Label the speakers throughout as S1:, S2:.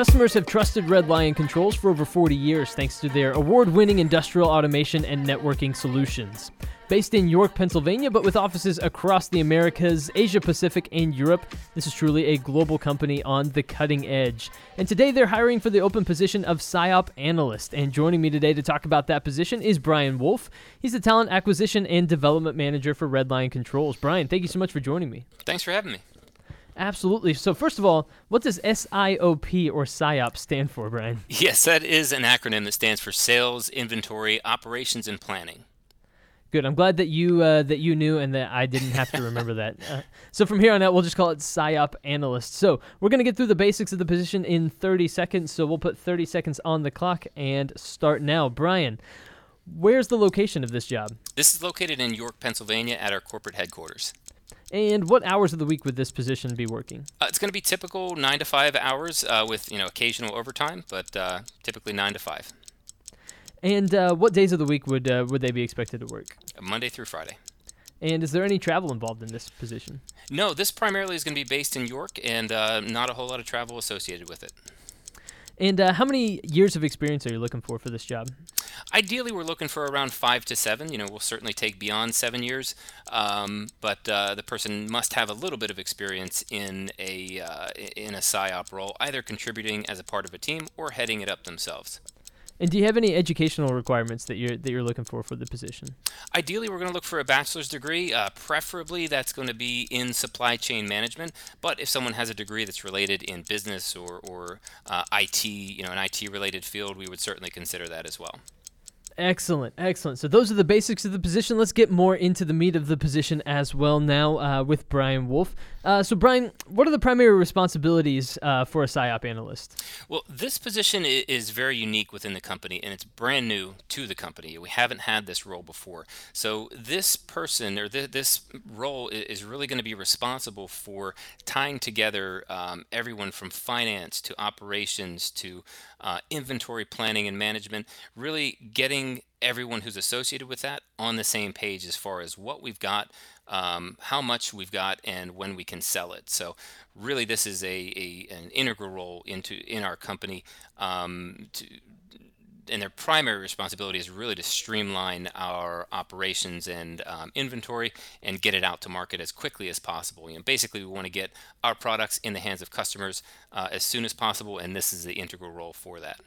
S1: Customers have trusted Red Lion Controls for over 40 years thanks to their award winning industrial automation and networking solutions. Based in York, Pennsylvania, but with offices across the Americas, Asia Pacific, and Europe, this is truly a global company on the cutting edge. And today they're hiring for the open position of SIOP analyst. And joining me today to talk about that position is Brian Wolf. He's the talent acquisition and development manager for Red Lion Controls. Brian, thank you so much for joining me.
S2: Thanks for having me.
S1: Absolutely. So, first of all, what does SIOP or PSYOP stand for, Brian?
S2: Yes, that is an acronym that stands for Sales, Inventory, Operations, and Planning.
S1: Good. I'm glad that you uh, that you knew and that I didn't have to remember that. Uh, so from here on out, we'll just call it SIOP analyst. So we're gonna get through the basics of the position in 30 seconds. So we'll put 30 seconds on the clock and start now. Brian, where's the location of this job?
S2: This is located in York, Pennsylvania, at our corporate headquarters.
S1: And what hours of the week would this position be working?
S2: Uh, it's going to be typical nine to five hours uh, with you know occasional overtime, but uh, typically nine to five.
S1: And uh, what days of the week would uh, would they be expected to work?
S2: Monday through Friday.
S1: And is there any travel involved in this position?
S2: No, this primarily is going to be based in York, and uh, not a whole lot of travel associated with it.
S1: And uh, how many years of experience are you looking for for this job?
S2: Ideally, we're looking for around five to seven. You know, we'll certainly take beyond seven years, um, but uh, the person must have a little bit of experience in a uh, in a SIOP role, either contributing as a part of a team or heading it up themselves.
S1: And do you have any educational requirements that you're that you're looking for for the position?
S2: Ideally, we're going to look for a bachelor's degree. Uh, preferably, that's going to be in supply chain management. But if someone has a degree that's related in business or or uh, IT, you know, an IT related field, we would certainly consider that as well.
S1: Excellent, excellent. So those are the basics of the position. Let's get more into the meat of the position as well now uh, with Brian Wolf. Uh, so, Brian, what are the primary responsibilities uh, for a SIOP analyst?
S2: Well, this position is very unique within the company, and it's brand new to the company. We haven't had this role before. So, this person or th- this role is really going to be responsible for tying together um, everyone from finance to operations to uh, inventory planning and management, really getting everyone who's associated with that on the same page as far as what we've got, um, how much we've got, and when we can sell it. So, really, this is a, a an integral role into in our company um, to and their primary responsibility is really to streamline our operations and um, inventory and get it out to market as quickly as possible. You know, basically, we want to get our products in the hands of customers uh, as soon as possible, and this is the integral role for that.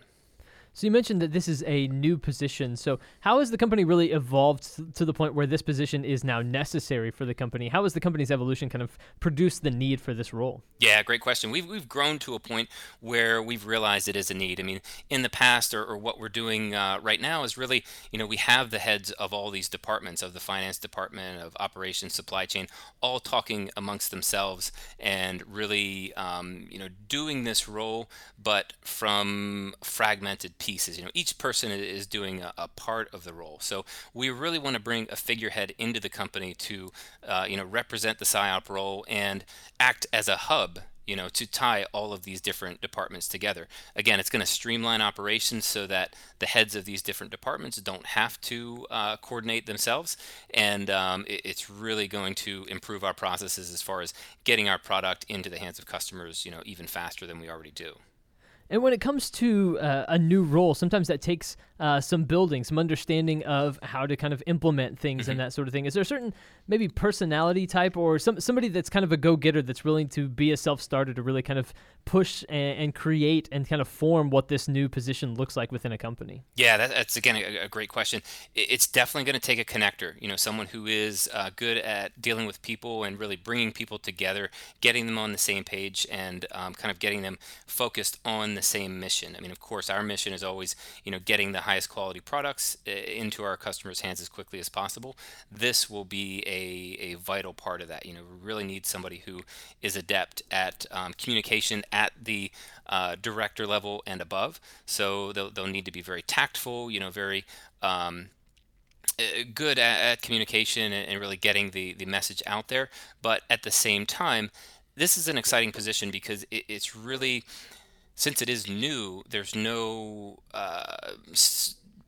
S1: So you mentioned that this is a new position. So how has the company really evolved to the point where this position is now necessary for the company? How has the company's evolution kind of produced the need for this role?
S2: Yeah, great question. We've, we've grown to a point where we've realized it is a need. I mean, in the past or, or what we're doing uh, right now is really, you know, we have the heads of all these departments, of the finance department, of operations, supply chain, all talking amongst themselves and really, um, you know, doing this role, but from fragmented pieces. You know, each person is doing a, a part of the role. So we really want to bring a figurehead into the company to, uh, you know, represent the SIOP role and act as a hub you know, to tie all of these different departments together. Again, it's going to streamline operations so that the heads of these different departments don't have to uh, coordinate themselves, and um, it, it's really going to improve our processes as far as getting our product into the hands of customers, you know, even faster than we already do.
S1: And when it comes to uh, a new role, sometimes that takes uh, some building, some understanding of how to kind of implement things and mm-hmm. that sort of thing. Is there a certain maybe personality type or some somebody that's kind of a go getter that's willing to be a self starter to really kind of push and, and, create and kind of form what this new position looks like within a company?
S2: Yeah, that, that's again a, a, great question. It's definitely going to take a connector. You know, someone who is uh, good at dealing with people and really bringing people together, getting them on the same page, and um, kind of getting them focused on the same mission. I mean, of course, our mission is always you know getting the highest quality products uh, into our customers' hands as quickly as possible. This will be a, a vital part of that. You know, we really need somebody who is adept at um, communication at the uh, director level and above. So they'll, they'll need to be very tactful, you know, very um, uh, good at, at, communication and, really getting the, the message out there. But at the same time, this is an exciting position because it, it's really since it is new, there's no uh,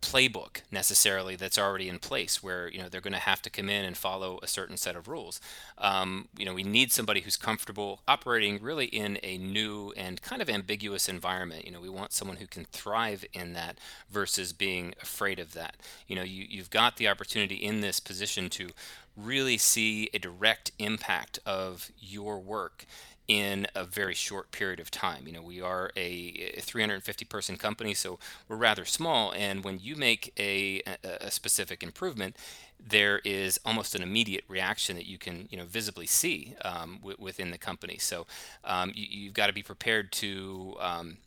S2: playbook necessarily that's already in place where you know they're going to have to come in and follow a certain set of rules. Um, you know we need somebody who's comfortable operating really in a new and kind of ambiguous environment. You know we want someone who can thrive in that versus being afraid of that. You know you, you've got the opportunity in this position to really see a direct impact of your work in a very short period of time. You know, we are a 350 person company, so we're rather small. And when you make a, a specific improvement, there is almost an immediate reaction that you can, you know, visibly see um, w- within the company. So um, you, have got to be prepared to um,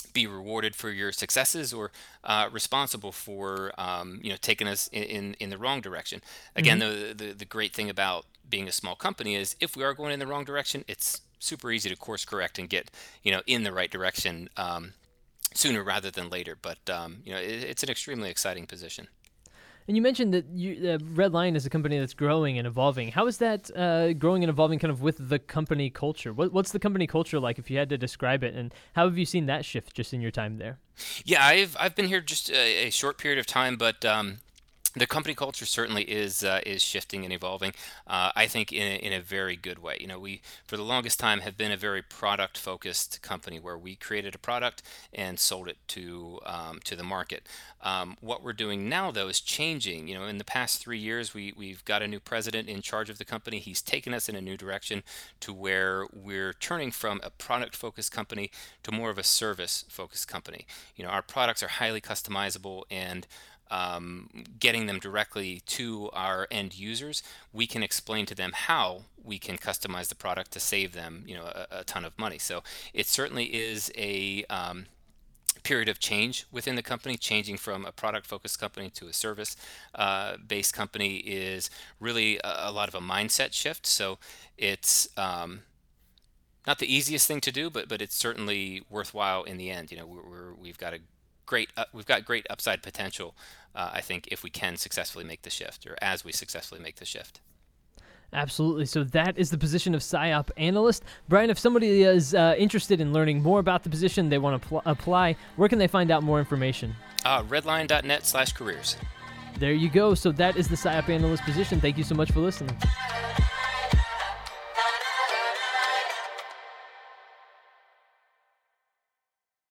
S2: be rewarded for your successes or uh, responsible for um, you know taking us in, in, in, the wrong direction. Again, mm-hmm. the, the the great thing about being a small company is if we are going in the wrong direction, it's super easy to course correct and get you know in the right direction um, sooner rather than later. But um, you know it, it's an extremely exciting position.
S1: And you mentioned that you, uh, Red Lion is a company that's growing and evolving. How is that uh, growing and evolving kind of with the company culture? What, what's the company culture like if you had to describe it? And how have you seen that shift just in your time there?
S2: Yeah, I've, I've been here just a, a short period of time, but um, the company culture certainly is uh, is shifting and evolving. Uh, I think in a, in a very good way. You know, we for the longest time have been a very product focused company where we created a product and sold it to um, to the market. Um, what we're doing now though is changing. You know, in the past three years, we we've got a new president in charge of the company. He's taken us in a new direction to where we're turning from a product focused company to more of a service focused company. You know, our products are highly customizable and um, getting them directly to our end users, we can explain to them how we can customize the product to save them, you know, a, a ton of money. So it certainly is a um, period of change within the company. Changing from a product-focused company to a service-based uh, company is really a, a, lot of a mindset shift. So it's um, not the easiest thing to do, but but it's certainly worthwhile in the end. You know, we're, we have got a great uh, we've got great upside potential uh, i think if we can successfully make the shift or as we successfully make the shift
S1: Absolutely. So that is the position of SIOP analyst. Brian, if somebody is uh, interested in learning more about the position, they want to pl- apply, where can they find out more information?
S2: Uh, redlion.net slash careers.
S1: There you go. So that is the SIOP analyst position. Thank you so much for listening.